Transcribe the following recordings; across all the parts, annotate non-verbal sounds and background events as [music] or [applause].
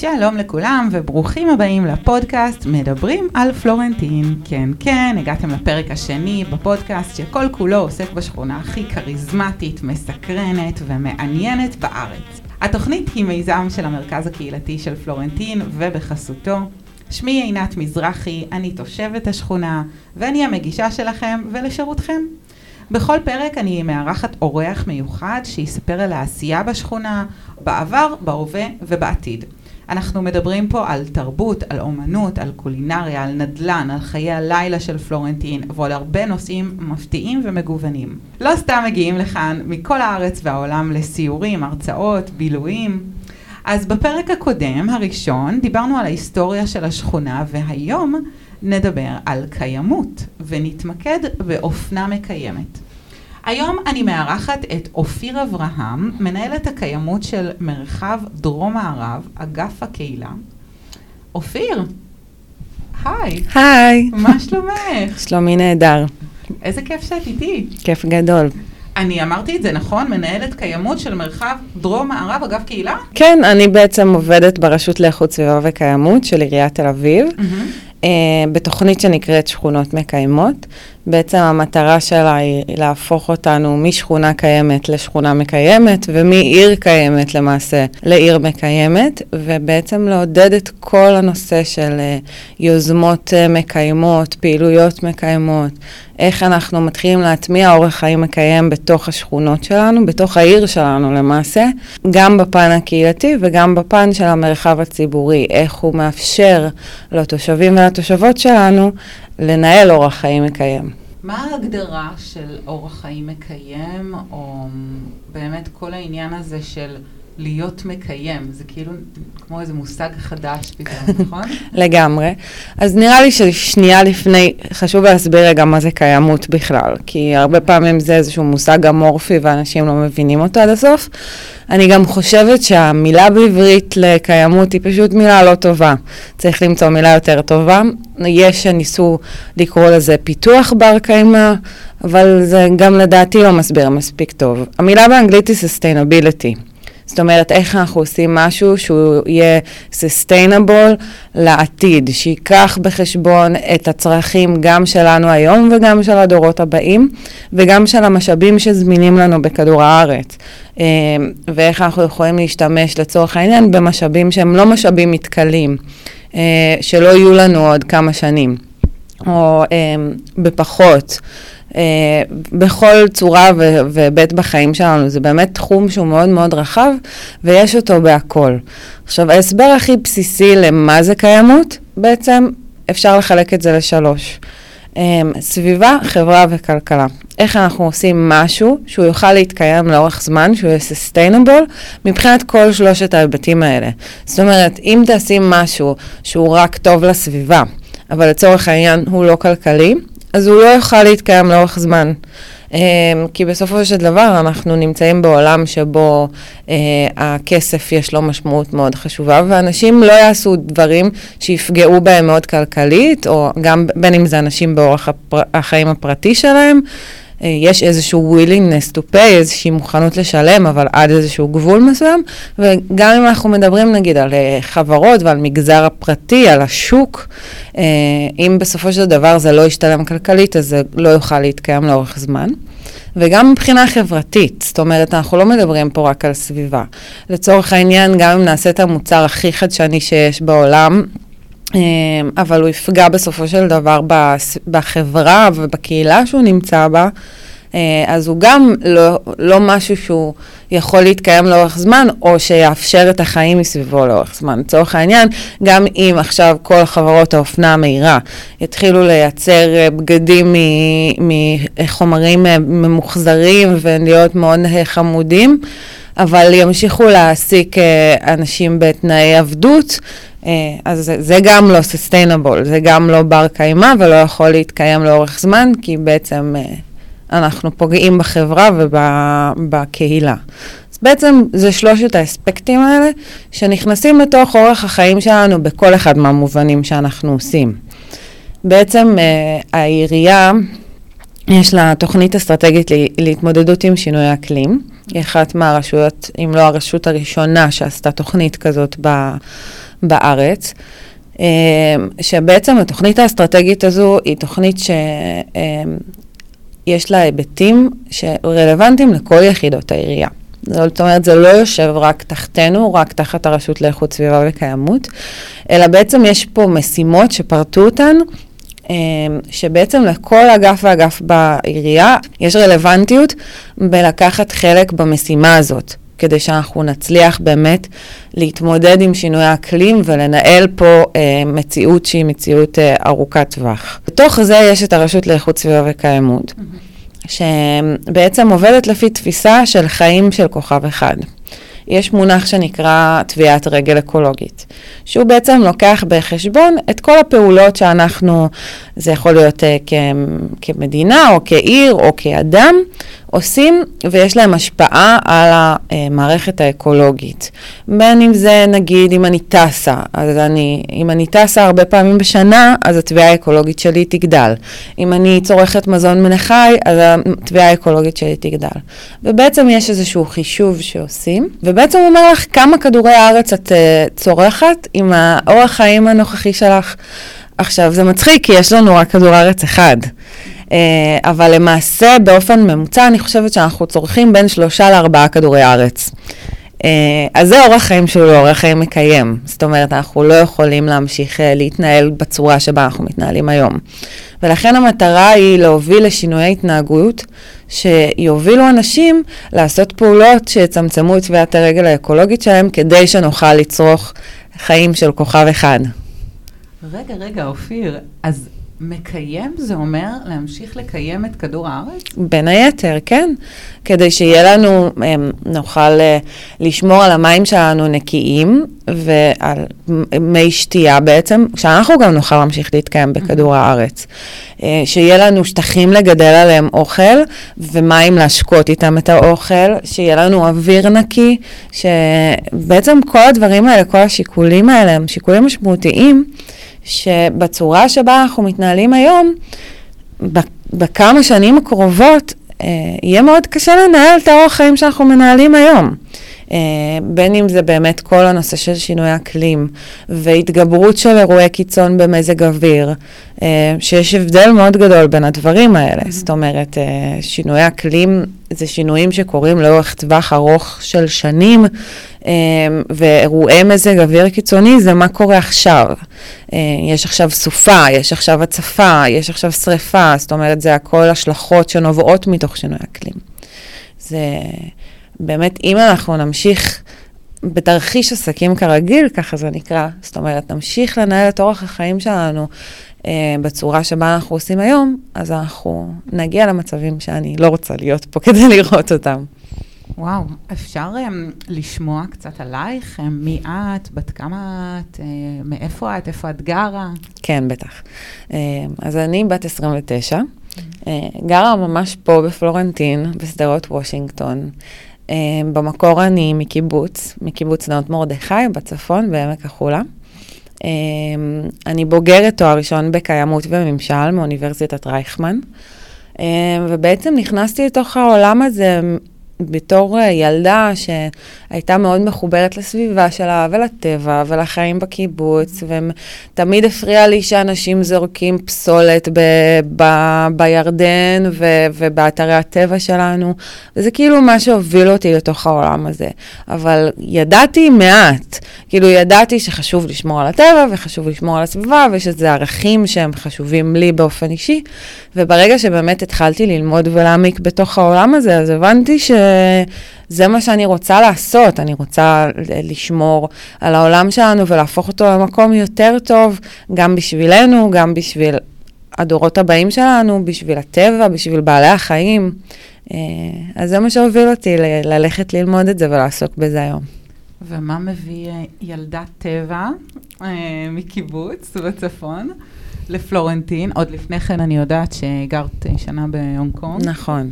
שלום לכולם וברוכים הבאים לפודקאסט מדברים על פלורנטין. כן, כן, הגעתם לפרק השני בפודקאסט שכל כולו עוסק בשכונה הכי כריזמטית, מסקרנת ומעניינת בארץ. התוכנית היא מיזם של המרכז הקהילתי של פלורנטין ובחסותו. שמי עינת מזרחי, אני תושבת השכונה ואני המגישה שלכם ולשירותכם. בכל פרק אני מארחת אורח מיוחד שיספר על העשייה בשכונה, בעבר, בהווה ובעתיד. אנחנו מדברים פה על תרבות, על אומנות, על קולינריה, על נדל"ן, על חיי הלילה של פלורנטין ועל הרבה נושאים מפתיעים ומגוונים. לא סתם מגיעים לכאן מכל הארץ והעולם לסיורים, הרצאות, בילויים. אז בפרק הקודם, הראשון, דיברנו על ההיסטוריה של השכונה והיום נדבר על קיימות ונתמקד באופנה מקיימת. היום אני מארחת את אופיר אברהם, מנהלת הקיימות של מרחב דרום מערב, אגף הקהילה. אופיר, היי. היי. מה שלומך? שלומי נהדר. איזה כיף שאת איתי. כיף גדול. אני אמרתי את זה נכון? מנהלת קיימות של מרחב דרום מערב, אגף קהילה? כן, אני בעצם עובדת ברשות לאיכות סביבה וקיימות של עיריית תל אביב. Mm-hmm. uh, בתוכנית שנקראת שכונות מקיימות. בעצם המטרה שלה היא להפוך אותנו משכונה קיימת לשכונה מקיימת, ומעיר קיימת למעשה לעיר מקיימת, ובעצם לעודד את כל הנושא של uh, יוזמות uh, מקיימות, פעילויות מקיימות, איך אנחנו מתחילים להטמיע אורח חיים מקיים בתוך השכונות שלנו, בתוך העיר שלנו למעשה, גם בפן הקהילתי וגם בפן של המרחב הציבורי, איך הוא מאפשר לתושבים ולתושבות שלנו לנהל אורח חיים מקיים. מה ההגדרה של אורח חיים מקיים, או באמת כל העניין הזה של להיות מקיים? זה כאילו כמו איזה מושג חדש פתאום, [laughs] נכון? לגמרי. אז נראה לי ששנייה לפני, חשוב להסביר רגע מה זה קיימות בכלל, כי הרבה פעמים זה איזשהו מושג אמורפי ואנשים לא מבינים אותו עד הסוף. אני גם חושבת שהמילה בעברית לקיימות היא פשוט מילה לא טובה. צריך למצוא מילה יותר טובה. יש שניסו לקרוא לזה פיתוח בר קיימא, אבל זה גם לדעתי לא מסביר מספיק טוב. המילה באנגלית היא sustainability. זאת אומרת, איך אנחנו עושים משהו שהוא יהיה sustainable לעתיד, שייקח בחשבון את הצרכים גם שלנו היום וגם של הדורות הבאים, וגם של המשאבים שזמינים לנו בכדור הארץ. אה, ואיך אנחנו יכולים להשתמש לצורך העניין במשאבים שהם לא משאבים מתכלים, אה, שלא יהיו לנו עוד כמה שנים, או אה, בפחות. אה, בכל צורה והיבט בחיים שלנו. זה באמת תחום שהוא מאוד מאוד רחב, ויש אותו בהכל. עכשיו, ההסבר הכי בסיסי למה זה קיימות, בעצם אפשר לחלק את זה לשלוש. אה, סביבה, חברה וכלכלה. איך אנחנו עושים משהו שהוא יוכל להתקיים לאורך זמן, שהוא יהיה sustainable, מבחינת כל שלושת ההיבטים האלה. זאת אומרת, אם תעשים משהו שהוא רק טוב לסביבה, אבל לצורך העניין הוא לא כלכלי, אז הוא לא יוכל להתקיים לאורך זמן. Um, כי בסופו של דבר אנחנו נמצאים בעולם שבו uh, הכסף יש לו משמעות מאוד חשובה, ואנשים לא יעשו דברים שיפגעו בהם מאוד כלכלית, או גם בין אם זה אנשים באורח הפר... החיים הפרטי שלהם. אה, יש איזשהו willingness to pay, איזושהי מוכנות לשלם, אבל עד איזשהו גבול מסוים, וגם אם אנחנו מדברים נגיד על אה, חברות ועל מגזר הפרטי, על השוק, אה, אם בסופו של דבר זה לא ישתלם כלכלית, אז זה לא יוכל להתקיים לאורך זמן. וגם מבחינה חברתית, זאת אומרת, אנחנו לא מדברים פה רק על סביבה. לצורך העניין, גם אם נעשה את המוצר הכי חדשני שיש בעולם, אבל הוא יפגע בסופו של דבר בחברה ובקהילה שהוא נמצא בה, אה, אז הוא גם לא, לא משהו שהוא יכול להתקיים לאורך זמן, או שיאפשר את החיים מסביבו לאורך זמן. לצורך העניין, גם אם עכשיו כל חברות האופנה המהירה יתחילו לייצר אה, בגדים מחומרים אה, ממוחזרים ולהיות מאוד חמודים, אבל ימשיכו להעסיק אנשים בתנאי עבדות, אה, אז זה, זה גם לא sustainable, זה גם לא בר קיימא ולא יכול להתקיים לאורך זמן, כי בעצם אה, אנחנו פוגעים בחברה ובקהילה. אז בעצם זה שלושת האספקטים האלה שנכנסים לתוך אורח החיים שלנו בכל אחד מהמובנים שאנחנו עושים. בעצם אה, העירייה, יש לה תוכנית אסטרטגית להתמודדות עם שינוי אקלים. היא אחת מהרשויות, אם לא הרשות הראשונה שעשתה תוכנית כזאת ב, בארץ. אה, שבעצם התוכנית האסטרטגית הזו היא תוכנית שיש לה היבטים שרלוונטיים לכל יחידות העירייה. זאת אומרת, זה לא יושב רק תחתנו, רק תחת הרשות לאיכות סביבה וקיימות, אלא בעצם יש פה משימות שפרטו אותן, אה, שבעצם לכל אגף ואגף בעירייה יש רלוונטיות בלקחת חלק במשימה הזאת. כדי שאנחנו נצליח באמת להתמודד עם שינוי האקלים ולנהל פה אה, מציאות שהיא מציאות אה, ארוכת טווח. בתוך זה יש את הרשות לאיכות סביבה וקיימות. Mm-hmm. שבעצם עובדת לפי תפיסה של חיים של כוכב אחד. יש מונח שנקרא טביעת רגל אקולוגית, שהוא בעצם לוקח בחשבון את כל הפעולות שאנחנו, זה יכול להיות uh, כמדינה או כעיר או כאדם, עושים ויש להם השפעה על המערכת האקולוגית. בין אם זה נגיד אם אני טסה, אז אני, אם אני טסה הרבה פעמים בשנה, אז התביעה האקולוגית שלי תגדל. אם אני צורכת מזון מן החי, אז התביעה האקולוגית שלי תגדל. ובעצם יש איזשהו חישוב שעושים, ובעצם הוא אומר לך כמה כדורי הארץ את uh, צורכת עם האורח חיים הנוכחי שלך. עכשיו, זה מצחיק כי יש לנו רק כדור הארץ אחד. אה, אבל למעשה, באופן ממוצע, אני חושבת שאנחנו צורכים בין שלושה לארבעה כדורי ארץ. אה, אז זה אורח חיים שהוא לא אורח חיים מקיים. זאת אומרת, אנחנו לא יכולים להמשיך אה, להתנהל בצורה שבה אנחנו מתנהלים היום. ולכן המטרה היא להוביל לשינויי התנהגות שיובילו אנשים לעשות פעולות שיצמצמו את טביעת הרגל האקולוגית שלהם כדי שנוכל לצרוך חיים של כוכב אחד. רגע, רגע, אופיר, אז מקיים זה אומר להמשיך לקיים את כדור הארץ? בין היתר, כן. כדי שיהיה לנו, נוכל אה, לשמור על המים שלנו נקיים ועל מי שתייה בעצם, שאנחנו גם נוכל להמשיך להתקיים בכדור הארץ. אה, שיהיה לנו שטחים לגדל עליהם אוכל ומים להשקות איתם את האוכל, שיהיה לנו אוויר נקי, שבעצם כל הדברים האלה, כל השיקולים האלה הם שיקולים משמעותיים. שבצורה שבה אנחנו מתנהלים היום, בכמה שנים הקרובות, אה, יהיה מאוד קשה לנהל את האורח חיים שאנחנו מנהלים היום. אה, בין אם זה באמת כל הנושא של שינוי אקלים והתגברות של אירועי קיצון במזג אוויר, אה, שיש הבדל מאוד גדול בין הדברים האלה. Mm-hmm. זאת אומרת, אה, שינוי אקלים זה שינויים שקורים לאורך טווח ארוך של שנים, ואירועי מזג אוויר קיצוני זה מה קורה עכשיו. יש עכשיו סופה, יש עכשיו הצפה, יש עכשיו שריפה, זאת אומרת, זה הכל השלכות שנובעות מתוך שינוי אקלים. זה... באמת, אם אנחנו נמשיך בתרחיש עסקים כרגיל, ככה זה נקרא, זאת אומרת, נמשיך לנהל את אורח החיים שלנו אה, בצורה שבה אנחנו עושים היום, אז אנחנו נגיע למצבים שאני לא רוצה להיות פה [laughs] כדי לראות אותם. וואו, אפשר um, לשמוע קצת עלייך? מי את? בת כמה את? Uh, מאיפה את? איפה את גרה? כן, בטח. Uh, אז אני בת 29, mm-hmm. uh, גרה ממש פה בפלורנטין, בשדרות וושינגטון. אמ, במקור אני מקיבוץ, מקיבוץ נאות מרדכי בצפון, בעמק החולה. אמ, אני בוגרת תואר ראשון בקיימות וממשל מאוניברסיטת רייכמן, אמ, ובעצם נכנסתי לתוך העולם הזה בתור אה, ילדה שהייתה מאוד מחוברת לסביבה שלה ולטבע ולחיים בקיבוץ, ותמיד הפריע לי שאנשים זורקים פסולת ב- ב- בירדן ו- ובאתרי הטבע שלנו, וזה כאילו מה שהוביל אותי לתוך העולם הזה. אבל ידעתי מעט, כאילו ידעתי שחשוב לשמור על הטבע וחשוב לשמור על הסביבה, ושזה ערכים שהם חשובים לי באופן אישי, וברגע שבאמת התחלתי ללמוד ולהעמיק בתוך העולם הזה, אז הבנתי ש... זה מה שאני רוצה לעשות, אני רוצה לשמור על העולם שלנו ולהפוך אותו למקום יותר טוב, גם בשבילנו, גם בשביל הדורות הבאים שלנו, בשביל הטבע, בשביל בעלי החיים. אה, אז זה מה שהוביל אותי ללכת ללמוד את זה ולעסוק בזה היום. ומה מביא אה, ילדת טבע אה, מקיבוץ בצפון? לפלורנטין, עוד לפני כן אני יודעת שגרת שנה בהונג קונג. נכון.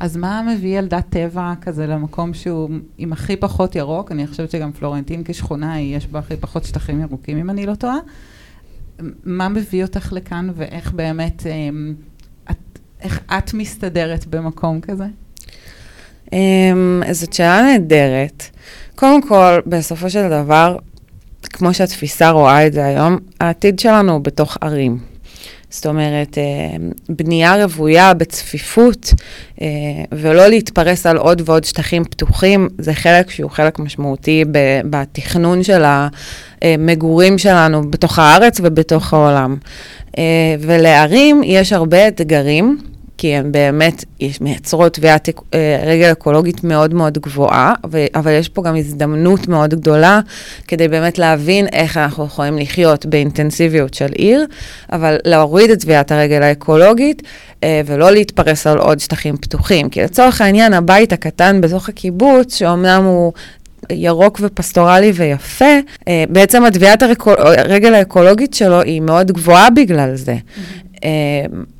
אז מה מביא ילדת טבע כזה למקום שהוא עם הכי פחות ירוק? אני חושבת שגם פלורנטין כשכונה, יש בה הכי פחות שטחים ירוקים, אם אני לא טועה. מה מביא אותך לכאן ואיך באמת, אמ, את, איך את מסתדרת במקום כזה? אמ, זאת שאלה נהדרת. קודם כל, בסופו של דבר, כמו שהתפיסה רואה את זה היום, העתיד שלנו הוא בתוך ערים. זאת אומרת, אה, בנייה רוויה בצפיפות, אה, ולא להתפרס על עוד ועוד שטחים פתוחים, זה חלק שהוא חלק משמעותי בתכנון של המגורים שלנו בתוך הארץ ובתוך העולם. אה, ולערים יש הרבה אתגרים. כי הן באמת מייצרות טביעת אה, רגל אקולוגית מאוד מאוד גבוהה, ו, אבל יש פה גם הזדמנות מאוד גדולה כדי באמת להבין איך אנחנו יכולים לחיות באינטנסיביות של עיר, אבל להוריד את טביעת הרגל האקולוגית אה, ולא להתפרס על עוד שטחים פתוחים. כי לצורך העניין, הבית הקטן בתוך הקיבוץ, שאומנם הוא ירוק ופסטורלי ויפה, אה, בעצם הטביעת הרגל האקולוגית שלו היא מאוד גבוהה בגלל זה. Mm-hmm. אמ,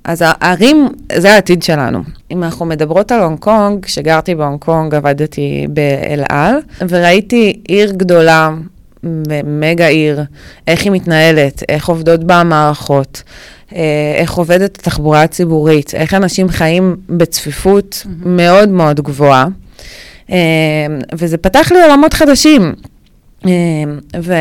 אז הערים, זה העתיד שלנו. אם אנחנו מדברות על הונג קונג, כשגרתי בהונג קונג עבדתי באל על, וראיתי עיר גדולה, מגה עיר, איך היא מתנהלת, איך עובדות בה המערכות, אה, איך עובדת התחבורה הציבורית, איך אנשים חיים בצפיפות mm-hmm. מאוד מאוד גבוהה. אמ, וזה פתח לי עולמות חדשים. אמ, ו,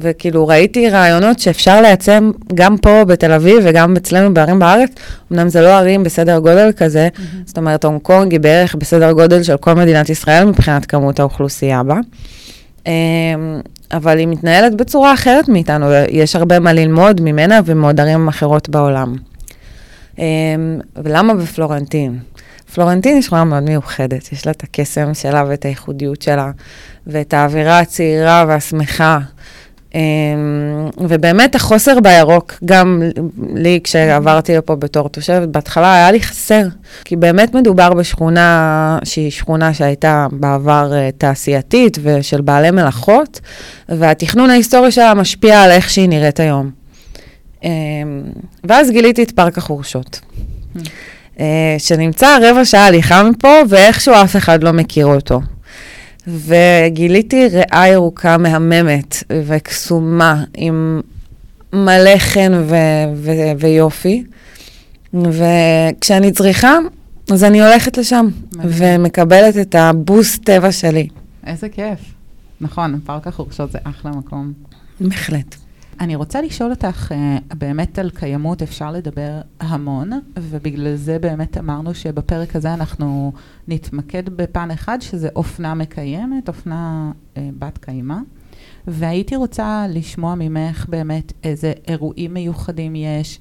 וכאילו ראיתי רעיונות שאפשר לייצם גם פה בתל אביב וגם אצלנו בערים בארץ, אמנם זה לא ערים בסדר גודל כזה, mm-hmm. זאת אומרת הונג קונג היא בערך בסדר גודל של כל מדינת ישראל מבחינת כמות האוכלוסייה בה. אמ, אבל היא מתנהלת בצורה אחרת מאיתנו, יש הרבה מה ללמוד ממנה ומעוד ערים אחרות בעולם. אמ, ולמה בפלורנטין? פלורנטין היא שכונה מאוד מיוחדת, יש לה את הקסם שלה ואת הייחודיות שלה, ואת האווירה הצעירה והשמחה. אמ, ובאמת החוסר בירוק, גם לי כשעברתי לפה בתור תושבת, בהתחלה היה לי חסר, כי באמת מדובר בשכונה שהיא שכונה שהייתה בעבר אה, תעשייתית ושל בעלי מלאכות, והתכנון ההיסטורי שלה משפיע על איך שהיא נראית היום. אמ, ואז גיליתי את פארק החורשות. אה, שנמצא רבע שעה הליכה מפה, ואיכשהו אף אחד לא מכיר אותו. וגיליתי ריאה ירוקה מהממת וקסומה, עם מלא חן ו- ו- ויופי. וכשאני צריכה, אז אני הולכת לשם, ומקבלת את הבוסט טבע שלי. איזה כיף. נכון, פארק החורשות זה אחלה מקום. בהחלט. אני רוצה לשאול אותך, אה, באמת על קיימות אפשר לדבר המון, ובגלל זה באמת אמרנו שבפרק הזה אנחנו נתמקד בפן אחד, שזה אופנה מקיימת, אופנה אה, בת קיימא. והייתי רוצה לשמוע ממך באמת איזה אירועים מיוחדים יש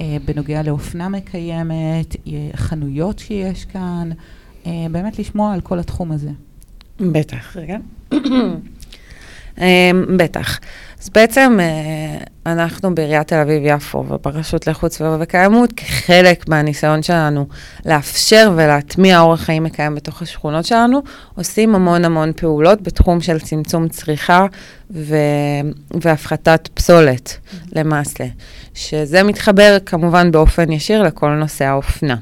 אה, בנוגע לאופנה מקיימת, אה, חנויות שיש כאן, אה, באמת לשמוע על כל התחום הזה. בטח, רגע. אה, בטח. אז בעצם אה, אנחנו בעיריית תל אביב-יפו וברשות לאיכות סביבה וקיימות, כחלק מהניסיון שלנו לאפשר ולהטמיע אורח חיים מקיים בתוך השכונות שלנו, עושים המון המון פעולות בתחום של צמצום צריכה ו... והפחתת פסולת mm-hmm. למעשה, שזה מתחבר כמובן באופן ישיר לכל נושא האופנה.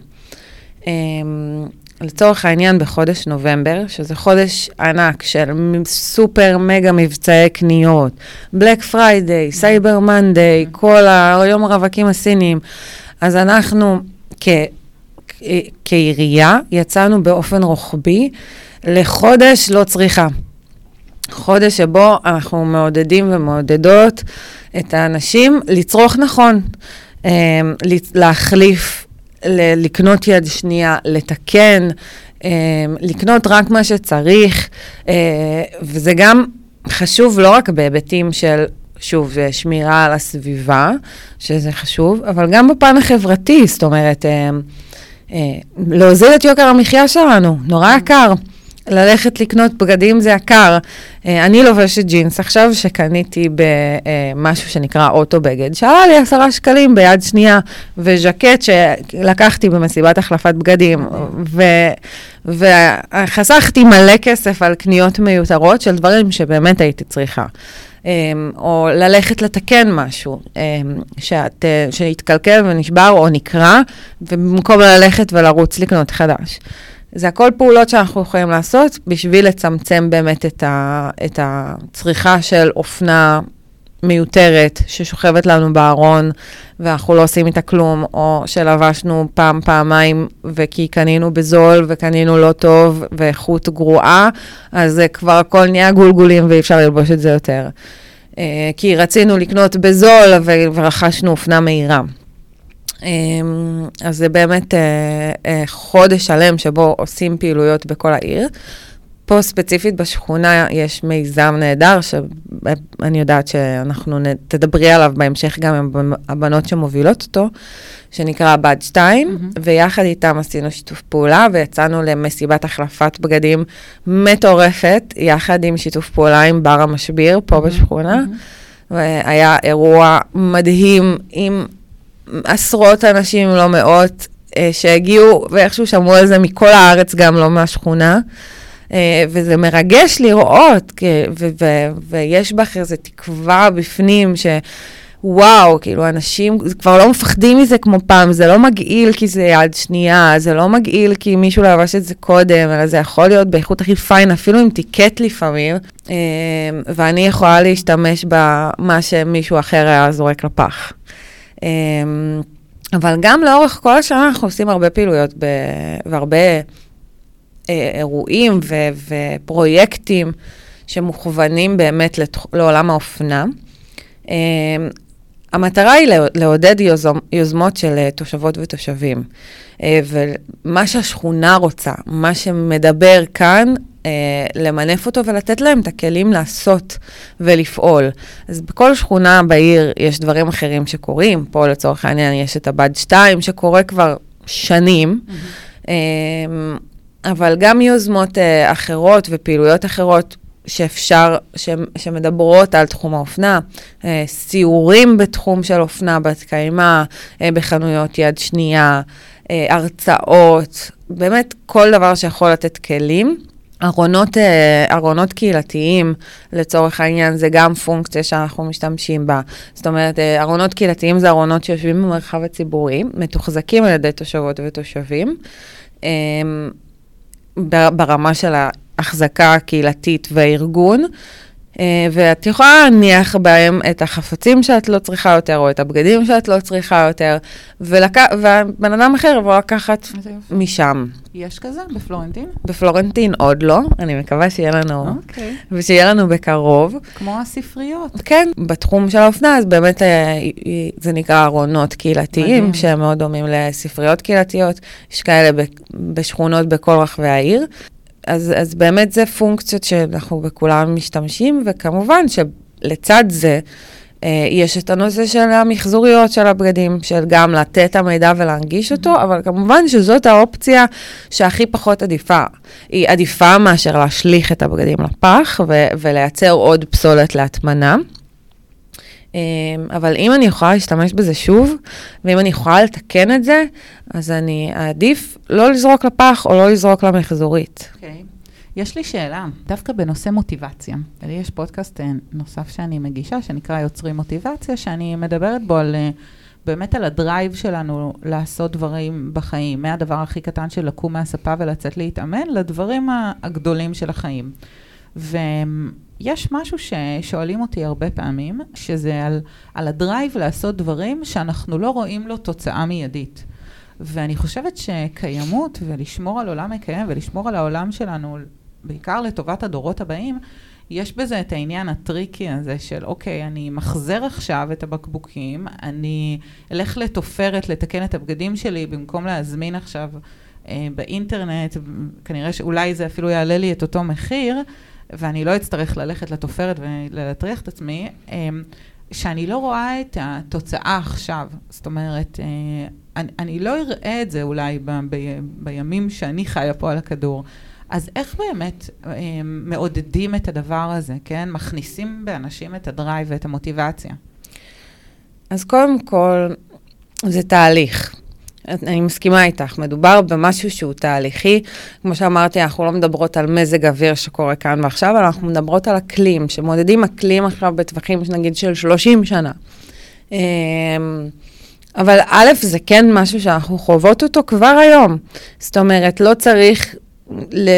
לצורך העניין בחודש נובמבר, שזה חודש ענק של סופר מגה מבצעי קניות, Black Friday, Cyber Monday, כל היום הרווקים הסינים, אז אנחנו כ... כעירייה יצאנו באופן רוחבי לחודש לא צריכה. חודש שבו אנחנו מעודדים ומעודדות את האנשים לצרוך נכון, אמ, להחליף ל- לקנות יד שנייה, לתקן, אה, לקנות רק מה שצריך, אה, וזה גם חשוב לא רק בהיבטים של, שוב, שמירה על הסביבה, שזה חשוב, אבל גם בפן החברתי, זאת אומרת, אה, אה, להוזיל את יוקר המחיה שלנו, נורא יקר. ללכת לקנות בגדים זה יקר. אה, אני לובשת ג'ינס עכשיו שקניתי במשהו שנקרא אוטו בגד, שעלה לי עשרה שקלים ביד שנייה, וז'קט שלקחתי במסיבת החלפת בגדים, ו, וחסכתי מלא כסף על קניות מיותרות של דברים שבאמת הייתי צריכה. אמ, או ללכת לתקן משהו שאת, אה, שהתקלקל ונשבר או נקרע, ובמקום ללכת ולרוץ לקנות חדש. זה הכל פעולות שאנחנו יכולים לעשות בשביל לצמצם באמת את, ה, את הצריכה של אופנה מיותרת ששוכבת לנו בארון ואנחנו לא עושים איתה כלום, או שלבשנו פעם, פעמיים וכי קנינו בזול וקנינו לא טוב ואיכות גרועה, אז זה כבר הכל נהיה גולגולים ואי אפשר ללבוש את זה יותר. אה, כי רצינו לקנות בזול ורכשנו אופנה מהירה. אה, אז זה באמת אה, חודש שלם שבו עושים פעילויות בכל העיר. פה ספציפית בשכונה יש מיזם נהדר, שאני יודעת שאנחנו תדברי עליו בהמשך גם עם הבנות שמובילות אותו, שנקרא בד 2, mm-hmm. ויחד איתם עשינו שיתוף פעולה, ויצאנו למסיבת החלפת בגדים מטורפת, יחד עם שיתוף פעולה עם בר המשביר פה mm-hmm. בשכונה. Mm-hmm. והיה אירוע מדהים עם עשרות אנשים, אם לא מאות, אה, שהגיעו ואיכשהו שמעו על זה מכל הארץ, גם לא מהשכונה. אה, וזה מרגש לראות, ויש בך איזו תקווה בפנים ש... וואו, כאילו, אנשים כבר לא מפחדים מזה כמו פעם, זה לא מגעיל כי זה יד שנייה, זה לא מגעיל כי מישהו לבש את זה קודם, אלא זה יכול להיות באיכות הכי פיין, אפילו עם טיקט לפעמים, אה, ואני יכולה להשתמש במה שמישהו אחר היה זורק לפח. אה, אבל גם לאורך כל השנה אנחנו עושים הרבה פעילויות והרבה אה, אירועים ו- ופרויקטים שמוכוונים באמת לת- לעולם האופנה. אה, המטרה היא לעודד יוזמ, יוזמות של אה, תושבות ותושבים. ומה שהשכונה רוצה, מה שמדבר כאן, למנף אותו ולתת להם את הכלים לעשות ולפעול. אז בכל שכונה בעיר יש דברים אחרים שקורים. פה לצורך העניין יש את הבד 2 שקורה כבר שנים. Mm-hmm. אבל גם יוזמות uh, אחרות ופעילויות אחרות שאפשר, ש, שמדברות על תחום האופנה, uh, סיורים בתחום של אופנה בת קיימא, uh, בחנויות יד שנייה, uh, הרצאות, באמת כל דבר שיכול לתת כלים. ארונות, ארונות קהילתיים, לצורך העניין, זה גם פונקציה שאנחנו משתמשים בה. זאת אומרת, ארונות קהילתיים זה ארונות שיושבים במרחב הציבורי, מתוחזקים על ידי תושבות ותושבים. ברמה של ההחזקה הקהילתית והארגון, אה, ואת יכולה להניח בהם את החפצים שאת לא צריכה יותר, או את הבגדים שאת לא צריכה יותר, ולק... ובן אדם אחר יבוא לקחת משם. יש כזה בפלורנטין? בפלורנטין עוד לא, אני מקווה שיהיה לנו, okay. אוקיי. ושיהיה לנו בקרוב. כמו הספריות. כן, בתחום של האופנה, אז באמת אה, זה נקרא ארונות קהילתיים, מדהים. שהם מאוד דומים לספריות קהילתיות. יש כאלה בשכונות בכל רחבי העיר. אז, אז באמת זה פונקציות שאנחנו בכולם משתמשים, וכמובן שלצד זה, אה, יש את הנושא של המחזוריות של הבגדים, של גם לתת את המידע ולהנגיש אותו, mm-hmm. אבל כמובן שזאת האופציה שהכי פחות עדיפה. היא עדיפה מאשר להשליך את הבגדים לפח ו- ולייצר עוד פסולת להטמנה. אמ, אבל אם אני יכולה להשתמש בזה שוב, ואם אני יכולה לתקן את זה, אז אני אעדיף לא לזרוק לפח או לא לזרוק למחזורית. Okay. אוקיי. יש לי שאלה, דווקא בנושא מוטיבציה. לי יש פודקאסט אה, נוסף שאני מגישה, שנקרא יוצרים מוטיבציה, שאני מדברת בו על... אה, באמת על ה drive שלנו לעשות דברים בחיים, מהדבר הכי קטן של לקום מהספה ולצאת להתאמן, לדברים הגדולים של החיים. ו... יש משהו ששואלים אותי הרבה פעמים, שזה על, על ה drive לעשות דברים שאנחנו לא רואים לו תוצאה מיידית. ואני חושבת שקיימות ולשמור על עולם מקיים ולשמור על העולם שלנו, בעיקר לטובת הדורות הבאים, יש בזה את העניין ה tricky הזה של, אוקיי, אני מחזר עכשיו את הבקבוקים, אני אלך לתופרת לתקן את הבגדים שלי במקום להזמין עכשיו אה, באינטרנט, כנראה שאולי זה אפילו יעלה לי את אותו מחיר. ואני לא אצטרך ללכת לתופרת ולהטריח את עצמי, אמ, שאני לא רואה את התוצאה עכשיו. זאת אומרת, אה, אני, אני לא אראה את זה אולי ב, ב, בימים שאני חיה פה על הכדור. אז איך באמת אמ, מעודדים את הדבר הזה, כן? מכניסים באנשים את הדרייב ואת המוטיבציה. אז קודם כל, זה תהליך. אני מסכימה איתך, מדובר במשהו שהוא תהליכי. כמו שאמרתי, אנחנו לא מדברות על מזג אוויר שקורה כאן ועכשיו, אבל אנחנו מדברות על אקלים, שמודדים אקלים עכשיו בטווחים, נגיד, של 30 שנה. אמ, אבל א', זה כן משהו שאנחנו חוות אותו כבר היום. זאת אומרת, לא צריך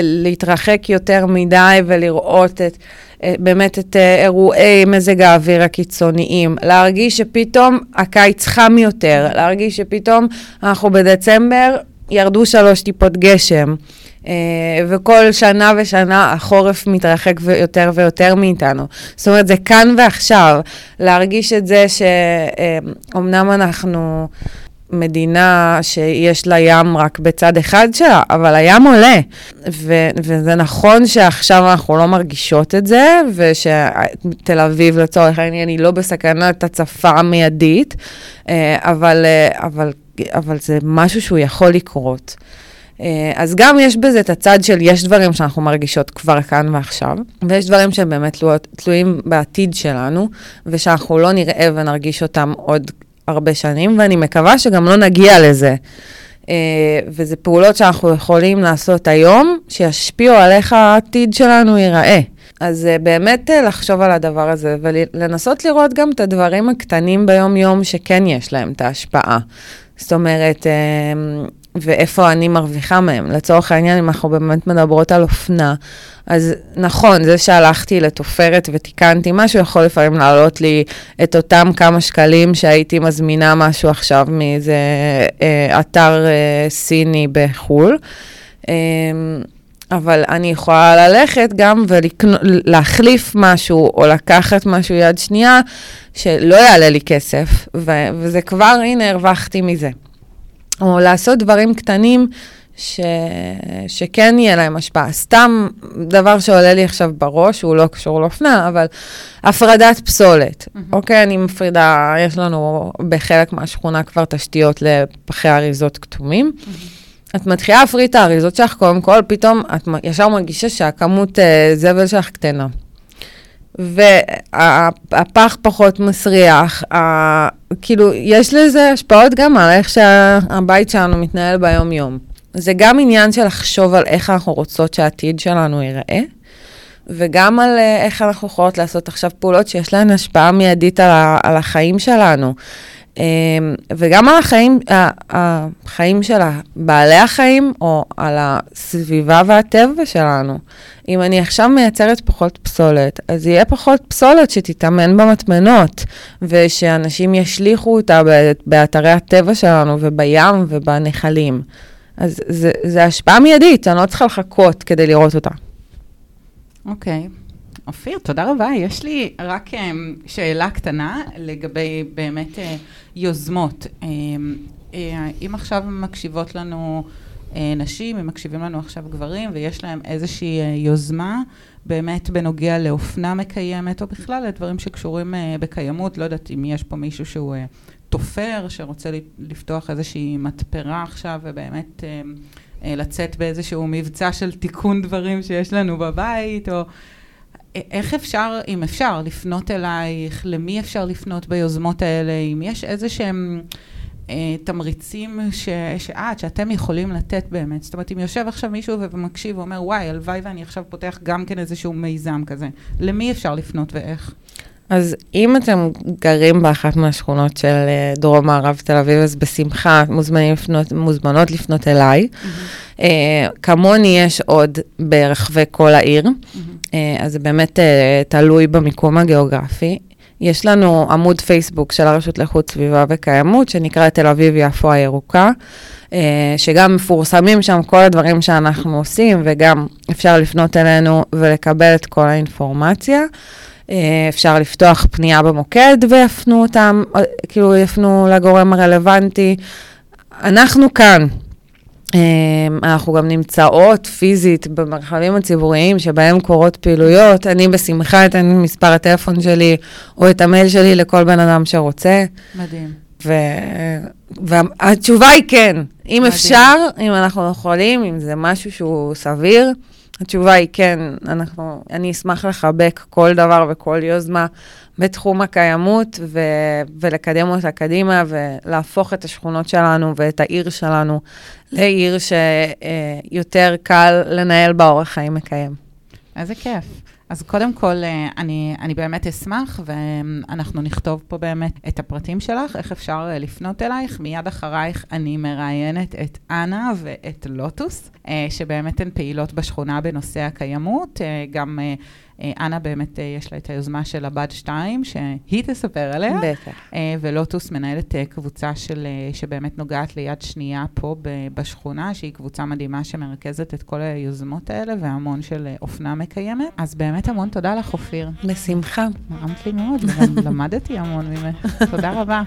להתרחק יותר מדי ולראות את, באמת את אה, אירועי מזג האוויר הקיצוניים, להרגיש שפתאום הקיץ חם יותר, להרגיש שפתאום אנחנו בדצמבר, ירדו שלוש טיפות גשם. Uh, וכל שנה ושנה החורף מתרחק יותר ויותר מאיתנו. זאת אומרת, זה כאן ועכשיו, להרגיש את זה שאומנם אנחנו מדינה שיש לה ים רק בצד אחד שלה, אבל הים עולה. ו- וזה נכון שעכשיו אנחנו לא מרגישות את זה, ושתל אביב לצורך העניין היא לא בסכנת הצפה מיידית, אה, אבל, אה, אבל, אבל זה משהו שהוא יכול לקרות. אה, אז גם יש בזה את הצד של יש דברים שאנחנו מרגישות כבר כאן ועכשיו, ויש דברים שהם באמת תלויים בעתיד שלנו, ושאנחנו לא נראה ונרגיש אותם עוד הרבה שנים, ואני מקווה שגם לא נגיע לזה. Uh, וזה פעולות שאנחנו יכולים לעשות היום, שישפיעו על איך העתיד שלנו ייראה. אז uh, באמת uh, לחשוב על הדבר הזה, ולנסות לראות גם את הדברים הקטנים ביום-יום שכן יש להם את ההשפעה. זאת אומרת, uh, ואיפה אני מרוויחה מהם. לצורך העניין, אם אנחנו באמת מדברות על אופנה, אז נכון, זה שהלכתי לתופרת ותיקנתי משהו, יכול לפעמים לעלות לי את אותם כמה שקלים שהייתי מזמינה משהו עכשיו מאיזה אה, אתר אה, סיני בחו"ל. אה, אבל אני יכולה ללכת גם ולהחליף משהו, או לקחת משהו יד שנייה, שלא יעלה לי כסף, ו- וזה כבר, הנה, הרווחתי מזה. או לעשות דברים קטנים ש... שכן יהיה להם השפעה. סתם דבר שעולה לי עכשיו בראש, הוא לא קשור לאופנה, אבל הפרדת פסולת. Mm-hmm. אוקיי, אני מפרידה, יש לנו בחלק מהשכונה כבר תשתיות לפחי אריזות כתומים. Mm-hmm. את מתחילה להפריד את האריזות שלך, קודם כל, פתאום את ישר מרגישה שהכמות uh, זבל שלך קטנה. והפח פחות מסריח, ה... כאילו, יש לזה השפעות גם על איך שהבית שלנו מתנהל ביום-יום. זה גם עניין של לחשוב על איך אנחנו רוצות שהעתיד שלנו ייראה, וגם על אה, איך אנחנו יכולות לעשות עכשיו פעולות שיש להן השפעה מיידית על, ה... על החיים שלנו. אמ, וגם על החיים, החיים של בעלי החיים, או על הסביבה והטבע שלנו. אם אני עכשיו מייצרת פחות פסולת, אז יהיה פחות פסולת שתתאמן במטמנות, ושאנשים ישליכו אותה באתרי הטבע שלנו, ובים ובנחלים. אז זה השפעה מיידית, אני לא צריכה לחכות כדי לראות אותה. אוקיי. Okay. אופיר, תודה רבה. יש לי רק um, שאלה קטנה לגבי באמת uh, יוזמות. Um, uh, אם עכשיו מקשיבות לנו uh, נשים, אם מקשיבים לנו עכשיו גברים, ויש להם איזושהי יוזמה באמת בנוגע לאופנה מקיימת, או בכלל לדברים שקשורים בקיימות, לא יודעת אם יש פה מישהו שהוא תופר, שרוצה לפתוח איזושהי מתפרה עכשיו, ובאמת... Uh, לצאת באיזשהו מבצע של תיקון דברים שיש לנו בבית, או איך אפשר, אם אפשר, לפנות אלייך, למי אפשר לפנות ביוזמות האלה, אם יש איזה שהם אה, תמריצים ש, שאת, שאתם יכולים לתת באמת. זאת אומרת, אם יושב עכשיו מישהו ומקשיב ואומר, וואי, הלוואי ואני עכשיו פותח גם כן איזשהו מיזם כזה, למי אפשר לפנות ואיך? אז אם אתם גרים באחת מהשכונות של אה, דרום מערב תל אביב, אז בשמחה מוזמנים לפנות, מוזמנות לפנות אליי. Mm-hmm. Uh, כמוני יש עוד ברחבי כל העיר, mm-hmm. Uh, אז זה באמת uh, תלוי במיקום הגיאוגרפי. יש לנו עמוד פייסבוק של הרשות לאיכות סביבה וקיימות, שנקרא תל אביב-יפו הירוקה, uh, שגם מפורסמים שם כל הדברים שאנחנו עושים, וגם אפשר לפנות אלינו ולקבל את כל האינפורמציה. אה, אפשר לפתוח פנייה במוקד ויפנו אותם, אה, כאילו יפנו לגורם הרלוונטי. אנחנו כאן. אה, אנחנו גם נמצאות פיזית במרחבים הציבוריים שבהם קורות פעילויות. אני בשמחה אתן את מספר הטלפון שלי או את המייל שלי לכל בן אדם שרוצה. מדהים. והתשובה היא כן. אם מדהים. אפשר, אם אנחנו יכולים, אם זה משהו שהוא סביר, התשובה היא כן, אנחנו, אני אשמח לחבק כל דבר וכל יוזמה בתחום הקיימות ו, ולקדם אותה קדימה ולהפוך את השכונות שלנו ואת העיר שלנו לעיר שיותר קל לנהל בה אורח חיים מקיים. איזה כיף. אז קודם כל, אה, אני, אני באמת אשמח, ואנחנו נכתוב פה באמת את הפרטים שלך, איך אפשר אה, לפנות אלייך. מיד אחרייך אני מראיינת את אנה ואת לוטוס, אה, שבאמת הן פעילות בשכונה בנושא הקיימות. גם אנה באמת אה, יש לה את היוזמה של הבת 2, שהיא תספר עליה. בטח. אה, ולוטוס מנהלת אה, קבוצה של, אה, שבאמת נוגעת ליד שנייה פה בשכונה, שהיא קבוצה מדהימה שמרכזת את כל היוזמות האלה, והמון של אה, אופנה מקיימת. אז באמת המון תודה לך, אופיר. בשמחה. נעמת לי מאוד, וגם [laughs] למדתי המון ממך. תודה רבה.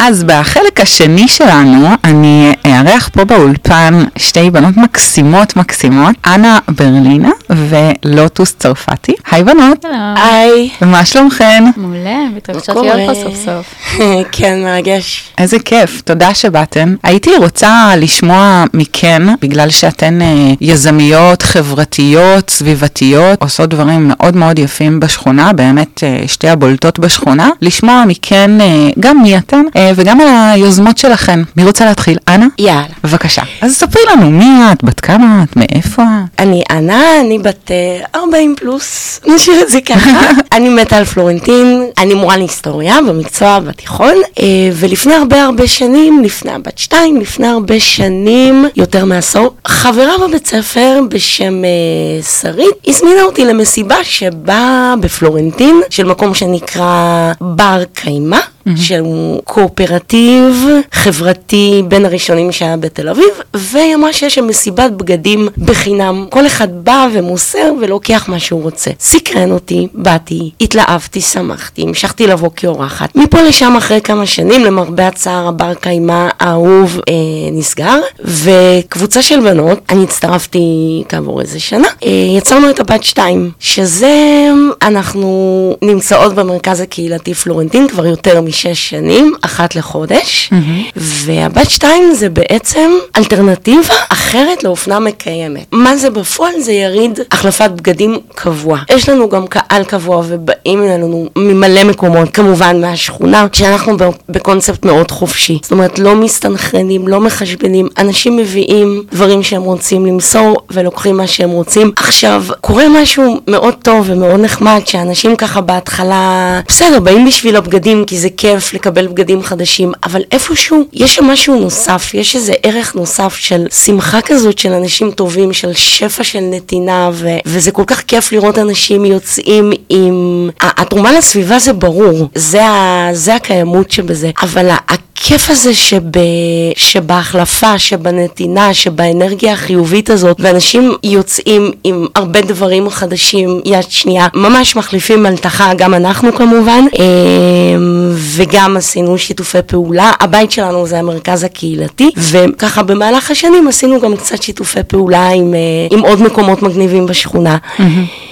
אז בחלק השני שלנו, אני אארח פה באולפן שתי בנות מקסימות מקסימות, אנה ברלינה ולוטוס צרפתי. היי בנות. היי, ומה שלומכן? מעולה, מתרגשות מה להיות פה? סוף סוף. [laughs] כן, מרגש. איזה כיף, תודה שבאתן. הייתי רוצה לשמוע מכן, בגלל שאתן אה, יזמיות, חברתיות, סביבתיות, עושות דברים מאוד מאוד יפים בשכונה, באמת אה, שתי הבולטות בשכונה, לשמוע מכן אה, גם מי אתן אה, וגם על היוזמות שלכן. מי רוצה להתחיל? אנה? יאללה. בבקשה. אז ספרי לנו, מי את? בת כמה את? מאיפה את? אני אנה, אני בת אה, 40 פלוס, [laughs] נשאיר את זה ככה. [laughs] אני מתה על פלורנטין, אני מורה להיסטוריה במקצוע בתיכון, אה, ולפני הרבה הרבה שנים, לפני הבת שתיים, לפני הרבה שנים, יותר מעשור, חברה בבית ספר בשם אה, שרית, הזמינה אותי למסיבה שבאה בפלורנטין, של מקום שנקרא בר קיימא. שהוא קואופרטיב חברתי בין הראשונים שהיה בתל אביב, והיא אמרה שיש שם מסיבת בגדים בחינם. כל אחד בא ומוסר ולוקח מה שהוא רוצה. סקרן אותי, באתי, התלהבתי, שמחתי, המשכתי לבוא כאורחת. מפה לשם אחרי כמה שנים, למרבה הצער, הבר קיימא האהוב אה, נסגר, וקבוצה של בנות, אני הצטרפתי כעבור איזה שנה, אה, יצרנו את הבת שתיים, שזה, אנחנו נמצאות במרכז הקהילתי פלורנטין כבר יותר משש שנים, אחת לחודש, והבת שתיים זה בעצם אלטרנטיבה אחרת לאופנה מקיימת. מה זה בפועל? זה יריד החלפת בגדים קבוע. יש לנו גם קהל קבוע ובאים אלינו ממלא מקומות, כמובן מהשכונה, שאנחנו בקונספט מאוד חופשי. זאת אומרת, לא מסתנכרנים, לא מחשבנים, אנשים מביאים דברים שהם רוצים למסור ולוקחים מה שהם רוצים. עכשיו, קורה משהו מאוד טוב ומאוד נחמד, שאנשים ככה בהתחלה, בסדר, באים בשביל הבגדים כי זה כיף לקבל בגדים חדשים, אבל איפשהו יש שם משהו נוסף, יש איזה ערך נוסף של שמחה כזאת של אנשים טובים, של שפע של נתינה, ו- וזה כל כך כיף לראות אנשים יוצאים עם... התרומה לסביבה זה ברור, זה, ה- זה הקיימות שבזה, אבל ה- הכיף הזה שב... שבהחלפה, שבנתינה, שבאנרגיה החיובית הזאת, ואנשים יוצאים עם הרבה דברים חדשים, יד שנייה, ממש מחליפים מלתחה, גם אנחנו כמובן, אמ, וגם עשינו שיתופי פעולה. הבית שלנו זה המרכז הקהילתי, וככה במהלך השנים עשינו גם קצת שיתופי פעולה עם, אה, עם עוד מקומות מגניבים בשכונה. אה,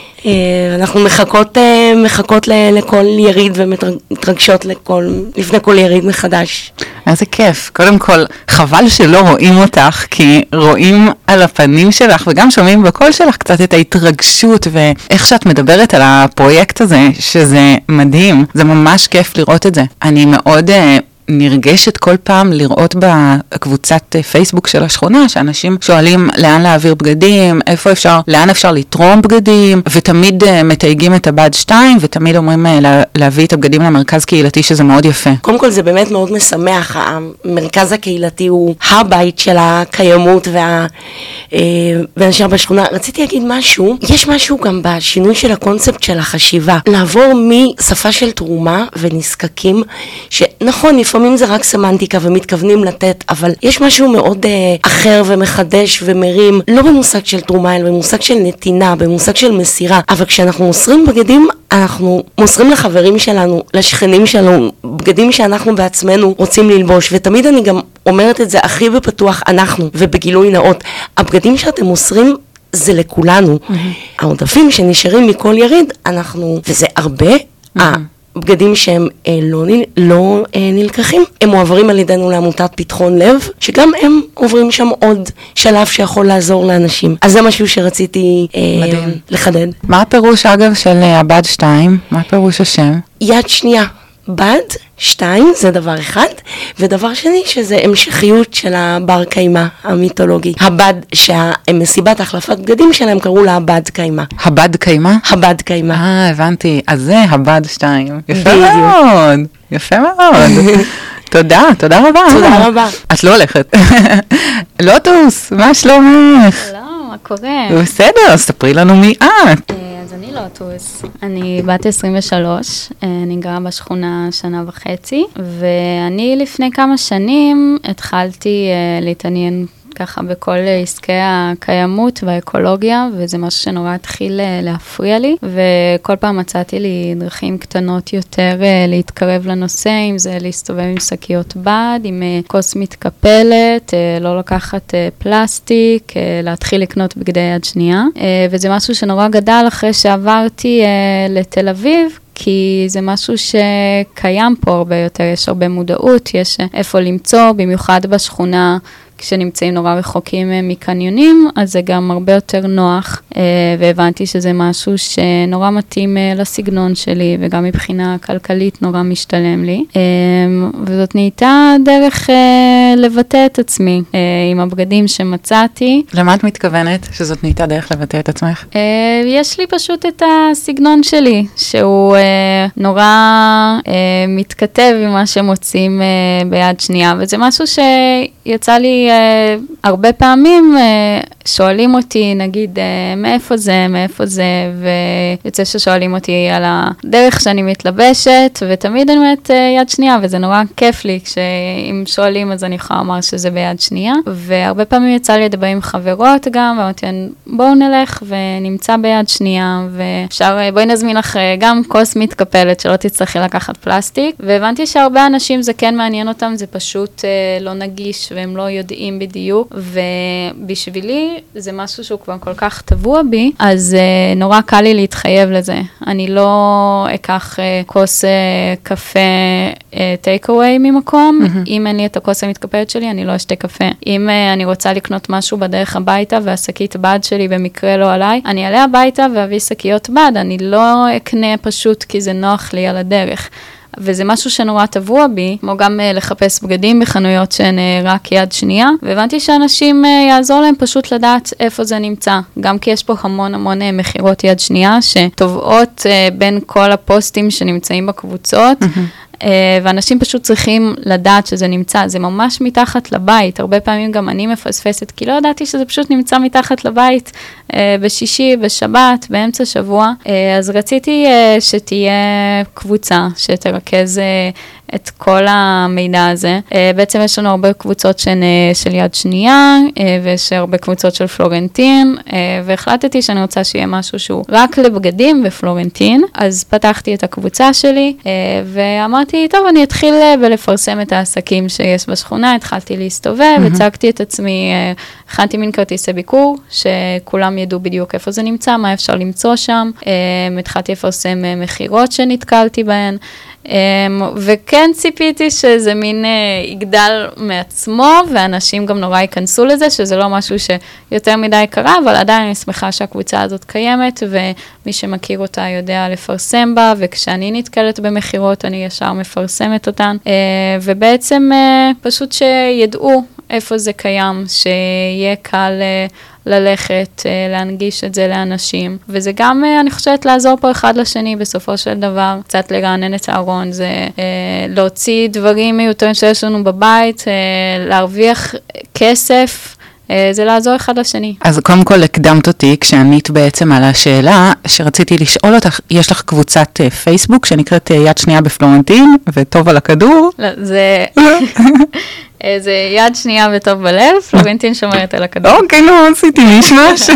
אנחנו מחכות, אה, מחכות לכל יריד ומתרגשות לכל, לפני כל יריד מחדש. איזה כיף. קודם כל, חבל שלא רואים אותך, כי רואים על הפנים שלך וגם שומעים בקול שלך קצת את ההתרגשות ואיך שאת מדברת על הפרויקט הזה, שזה מדהים. זה ממש כיף לראות את זה. אני מאוד... אה, נרגשת כל פעם לראות בקבוצת אה, פייסבוק של השכונה, שאנשים שואלים לאן להעביר בגדים, איפה אפשר, לאן אפשר לתרום בגדים, ותמיד uh, מתייגים את הבד 2, ותמיד אומרים uh, לה, להביא את הבגדים למרכז קהילתי, שזה מאוד יפה. קודם כל זה באמת מאוד משמח, המרכז הקהילתי הוא הבית של הקיימות וה... ואנשי בשכונה. רציתי להגיד משהו, יש משהו גם בשינוי של הקונספט של החשיבה, לעבור משפה של תרומה ונזקקים, שנכון, לפעמים זה רק סמנטיקה ומתכוונים לתת, אבל יש משהו מאוד אה, אחר ומחדש ומרים, לא במושג של תרומה, אלא במושג של נתינה, במושג של מסירה, אבל כשאנחנו מוסרים בגדים, אנחנו מוסרים לחברים שלנו, לשכנים שלנו, בגדים שאנחנו בעצמנו רוצים ללבוש, ותמיד אני גם אומרת את זה הכי בפתוח, אנחנו, ובגילוי נאות, הבגדים שאתם מוסרים זה לכולנו. העודפים שנשארים מכל יריד, אנחנו, וזה הרבה, הבגדים שהם אה, לא, לא אה, נלקחים, הם מועברים על ידינו לעמותת פתחון לב, שגם הם עוברים שם עוד שלב שיכול לעזור לאנשים. אז זה משהו שרציתי אה, מדהים. לחדד. מה הפירוש אגב של אה, הבד 2? מה פירוש השם? יד שנייה, בד, שתיים, זה דבר אחד, ודבר שני, שזה המשכיות של הבר קיימא המיתולוגי. הבד, שהמסיבת החלפת בגדים שלהם קראו לה הבד קיימא. הבד קיימא? הבד קיימא. אה, הבנתי. אז זה הבד 2. יפה בדיוק. מאוד. יפה מאוד. [laughs] תודה, תודה רבה. תודה רבה. את לא הולכת. [laughs] לוטוס, מה שלומך? שלום, מה קורה? בסדר, אז ספרי לנו מי את. אה, אז אני לוטוס, אני בת 23, אה, אני גרה בשכונה שנה וחצי, ואני לפני כמה שנים התחלתי אה, להתעניין ככה בכל עסקי הקיימות והאקולוגיה, וזה משהו שנורא התחיל אה, להפריע לי, וכל פעם מצאתי לי דרכים קטנות יותר אה, להתקרב לנושא, אם זה להסתובב עם שקיות בד, עם אה, כוס מתקפלת, לא לקחת פלסטיק, להתחיל לקנות בגדי יד שנייה, וזה משהו שנורא גדל אחרי שעברתי לתל אביב, כי זה משהו שקיים פה הרבה יותר, יש הרבה מודעות, יש איפה למצוא, במיוחד בשכונה כשנמצאים נורא רחוקים אה, מקניונים, אז זה גם הרבה יותר נוח, אה, והבנתי שזה משהו שנורא מתאים אה, לסגנון שלי, וגם מבחינה כלכלית נורא משתלם לי. וזאת נהייתה דרך לבטא את עצמי עם הבגדים שמצאתי. למה את מתכוונת שזאת נהייתה דרך לבטא את עצמך? יש לי פשוט את הסגנון שלי, שהוא נורא מתכתב עם מה שמוצאים ביד שנייה, וזה משהו שיצא לי uh, הרבה פעמים uh, שואלים אותי, נגיד, uh, מאיפה זה, מאיפה זה, ויוצא ששואלים אותי על הדרך שאני מתלבשת, ותמיד אני אומרת uh, יד שנייה, וזה נורא כיף לי, כשאם שואלים אז אני יכולה לומר שזה ביד שנייה, והרבה פעמים יצא לי לדבר עם חברות גם, ואמרתי להן, בואו נלך ונמצא ביד שנייה, ואפשר, בואי נזמין לך גם כוס מתקפלת, שלא תצטרכי לקחת פלסטיק, והבנתי שהרבה אנשים זה כן מעניין אותם, זה פשוט uh, לא נגיש, והם לא יודעים. יודעים בדיוק, ובשבילי זה משהו שהוא כבר כל כך טבוע בי, אז uh, נורא קל לי להתחייב לזה. אני לא אקח uh, כוס uh, קפה טייק uh, אווי ממקום, mm-hmm. אם אין לי את הכוס המתקפלת שלי, אני לא אשתה קפה. אם uh, אני רוצה לקנות משהו בדרך הביתה והשקית בד שלי במקרה לא עליי, אני אעלה הביתה ואביא שקיות בד, אני לא אקנה פשוט כי זה נוח לי על הדרך. וזה משהו שנורא טבוע בי, כמו גם uh, לחפש בגדים בחנויות שהן uh, רק יד שנייה, והבנתי שאנשים uh, יעזור להם פשוט לדעת איפה זה נמצא, גם כי יש פה המון המון uh, מכירות יד שנייה שטובעות uh, בין כל הפוסטים שנמצאים בקבוצות. Mm-hmm. Uh, ואנשים פשוט צריכים לדעת שזה נמצא, זה ממש מתחת לבית, הרבה פעמים גם אני מפספסת, כי לא ידעתי שזה פשוט נמצא מתחת לבית uh, בשישי, בשבת, באמצע שבוע, uh, אז רציתי שתהיה קבוצה שתרכז את כל המידע הזה. Uh, בעצם יש לנו הרבה קבוצות של, uh, של יד שנייה, uh, ויש הרבה קבוצות של פלורנטין, והחלטתי שאני רוצה שיהיה משהו שהוא רק לבגדים ופלורנטין, אז פתחתי את הקבוצה שלי, ואמרתי, טוב, אני אתחיל בלפרסם את העסקים שיש בשכונה, התחלתי להסתובב, mm-hmm. הצגתי את עצמי, הכנתי מין כרטיסי ביקור, שכולם ידעו בדיוק איפה זה נמצא, מה אפשר למצוא שם, התחלתי לפרסם מכירות שנתקלתי בהן. Um, וכן ציפיתי שזה מין uh, יגדל מעצמו, ואנשים גם נורא ייכנסו לזה, שזה לא משהו שיותר מדי קרה, אבל עדיין אני שמחה שהקבוצה הזאת קיימת, ומי שמכיר אותה יודע לפרסם בה, וכשאני נתקלת במכירות אני ישר מפרסמת אותן, uh, ובעצם uh, פשוט שידעו איפה זה קיים, שיהיה קל... Uh, ללכת, אה, להנגיש את זה לאנשים. וזה גם, אה, אני חושבת, לעזור פה אחד לשני בסופו של דבר, קצת לרענן את הארון, זה אה, להוציא דברים מיותרים שיש לנו בבית, להרוויח כסף. זה לעזור אחד לשני. אז קודם כל הקדמת אותי כשענית בעצם על השאלה שרציתי לשאול אותך, יש לך קבוצת פייסבוק שנקראת יד שנייה בפלורנטין וטוב על הכדור? לא, זה... [laughs] זה יד שנייה וטוב בלב, פלורנטין שומרת על הכדור. אוקיי, לא עשיתי מישמש.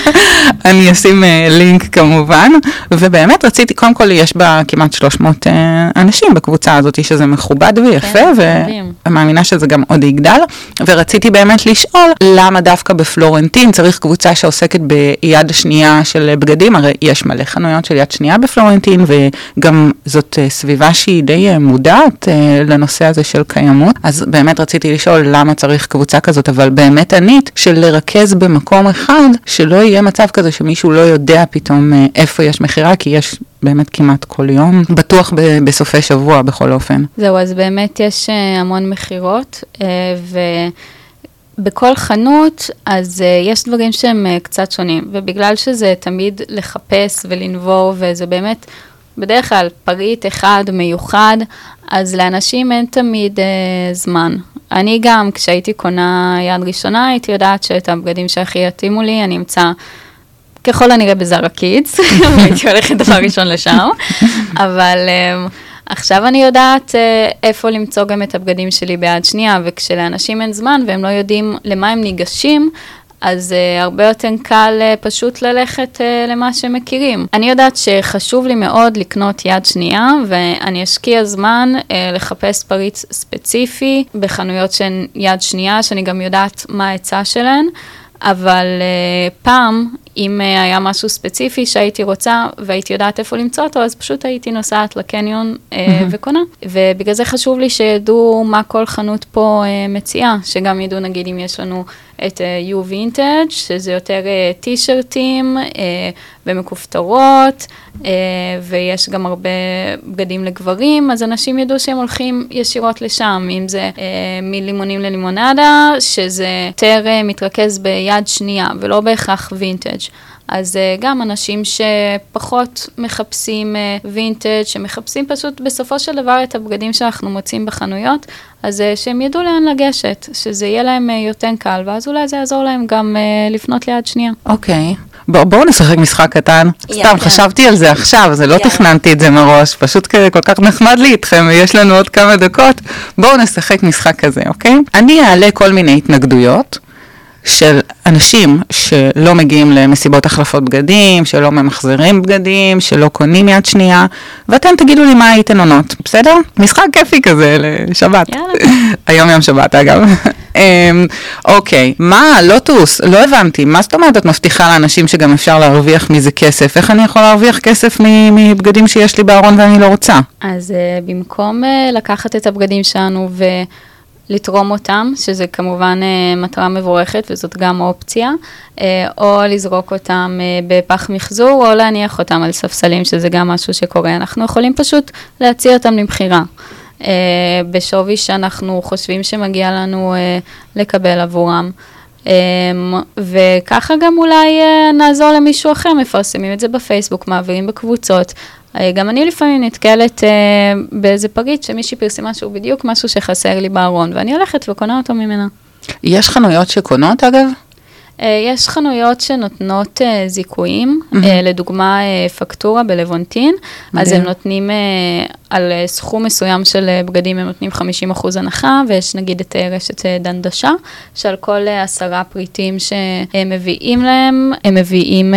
[laughs] אני אשים אה, לינק כמובן, ובאמת רציתי, קודם כל יש בה כמעט 300 אה, אנשים בקבוצה הזאת, שזה מכובד ויפה, כן, ומאמינה שזה גם עוד יגדל, ורציתי באמת לשאול, למה דווקא בפלורנטין? צריך קבוצה שעוסקת ביד שנייה של בגדים, הרי יש מלא חנויות של יד שנייה בפלורנטין, וגם זאת אה, סביבה שהיא די מודעת לנושא הזה של קיימות, אז באמת רציתי לשאול למה צריך קבוצה כזאת, אבל באמת ענית של לרכז במקום אחד, שלא יהיה מצב כזה שמישהו לא יודע פתאום אה, איפה יש מכירה, כי יש באמת כמעט כל יום, בטוח ב- בסופי שבוע בכל אופן. זהו, אז באמת יש uh, המון מכירות, uh, ו... בכל חנות, אז יש דברים שהם קצת שונים, ובגלל שזה תמיד לחפש ולנבור, וזה באמת בדרך כלל פריט אחד מיוחד, אז לאנשים אין תמיד uh, זמן. אני גם, כשהייתי קונה יד ראשונה, הייתי יודעת שאת הבגדים שהכי יתאימו לי, אני אמצא ככל הנראה בזארה קידס, [laughs] הייתי הולכת דבר ראשון לשם, [laughs] אבל um, עכשיו אני יודעת uh, איפה למצוא גם את הבגדים שלי ביד שנייה, וכשלאנשים אין זמן והם לא יודעים למה הם ניגשים, אז uh, הרבה יותר קל uh, פשוט ללכת uh, למה שהם מכירים. אני יודעת שחשוב לי מאוד לקנות יד שנייה, ואני אשקיע זמן uh, לחפש פריץ ספציפי בחנויות שהן יד שנייה, שאני גם יודעת מה ההיצע שלהן. אבל uh, פעם, אם uh, היה משהו ספציפי שהייתי רוצה והייתי יודעת איפה למצוא אותו, אז פשוט הייתי נוסעת לקניון uh, mm-hmm. וקונה. ובגלל זה חשוב לי שידעו מה כל חנות פה uh, מציעה, שגם ידעו נגיד אם יש לנו את uh, U Vintage, שזה יותר uh, טישרטים uh, ומכופתרות, uh, ויש גם הרבה בגדים לגברים, אז אנשים ידעו שהם הולכים ישירות לשם, אם זה uh, מלימונים ללימונדה, שזה יותר uh, מתרכז ביד שנייה ולא בהכרח וינטג'. אז uh, גם אנשים שפחות מחפשים וינטג', uh, שמחפשים פשוט בסופו של דבר את הבגדים שאנחנו מוצאים בחנויות, אז uh, שהם ידעו לאן לגשת, שזה יהיה להם uh, יותר קל, ואז אולי זה יעזור להם גם uh, לפנות ליד שנייה. אוקיי. Okay. בואו בוא נשחק משחק קטן. Yeah, סתם, yeah. חשבתי על זה עכשיו, זה לא yeah. תכננתי את זה מראש, פשוט כל כך נחמד לי איתכם, ויש לנו עוד כמה דקות. בואו נשחק משחק כזה, אוקיי? Okay? אני אעלה כל מיני התנגדויות. של אנשים שלא מגיעים למסיבות החלפות בגדים, שלא ממחזרים בגדים, שלא קונים יד שנייה, ואתם תגידו לי מה הייתן עונות, בסדר? משחק כיפי כזה לשבת. [laughs] היום יום שבת אגב. [laughs] אמ, אוקיי, מה, לוטוס, לא הבנתי, מה זאת אומרת את מבטיחה לאנשים שגם אפשר להרוויח מזה כסף? איך אני יכול להרוויח כסף מבגדים שיש לי בארון ואני לא רוצה? אז uh, במקום uh, לקחת את הבגדים שלנו ו... לתרום אותם, שזה כמובן uh, מטרה מבורכת וזאת גם אופציה, uh, או לזרוק אותם uh, בפח מחזור, או להניח אותם על ספסלים, שזה גם משהו שקורה. אנחנו יכולים פשוט להציע אותם למכירה. uh, בשווי שאנחנו חושבים שמגיע לנו uh, לקבל עבורם. Um, וככה גם אולי uh, נעזור למישהו אחר, מפרסמים את זה בפייסבוק, מעבירים בקבוצות. אה, גם אני לפעמים נתקלת uh, באיזה פריט שמישהי פרסמה שהוא בדיוק משהו שחסר לי בארון, ואני הולכת וקונה אותו ממנה. יש חנויות שקונות אגב? Uh, יש חנויות שנותנות uh, זיכויים, mm-hmm. לדוגמה uh, פקטורה בלוונטין, mm-hmm. אז הם נותנים uh, על סכום מסוים של בגדים, הם נותנים 50% הנחה, ויש נגיד את רשת uh, דנדשה, שעל כל עשרה פריטים שהם מביאים להם, הם מביאים...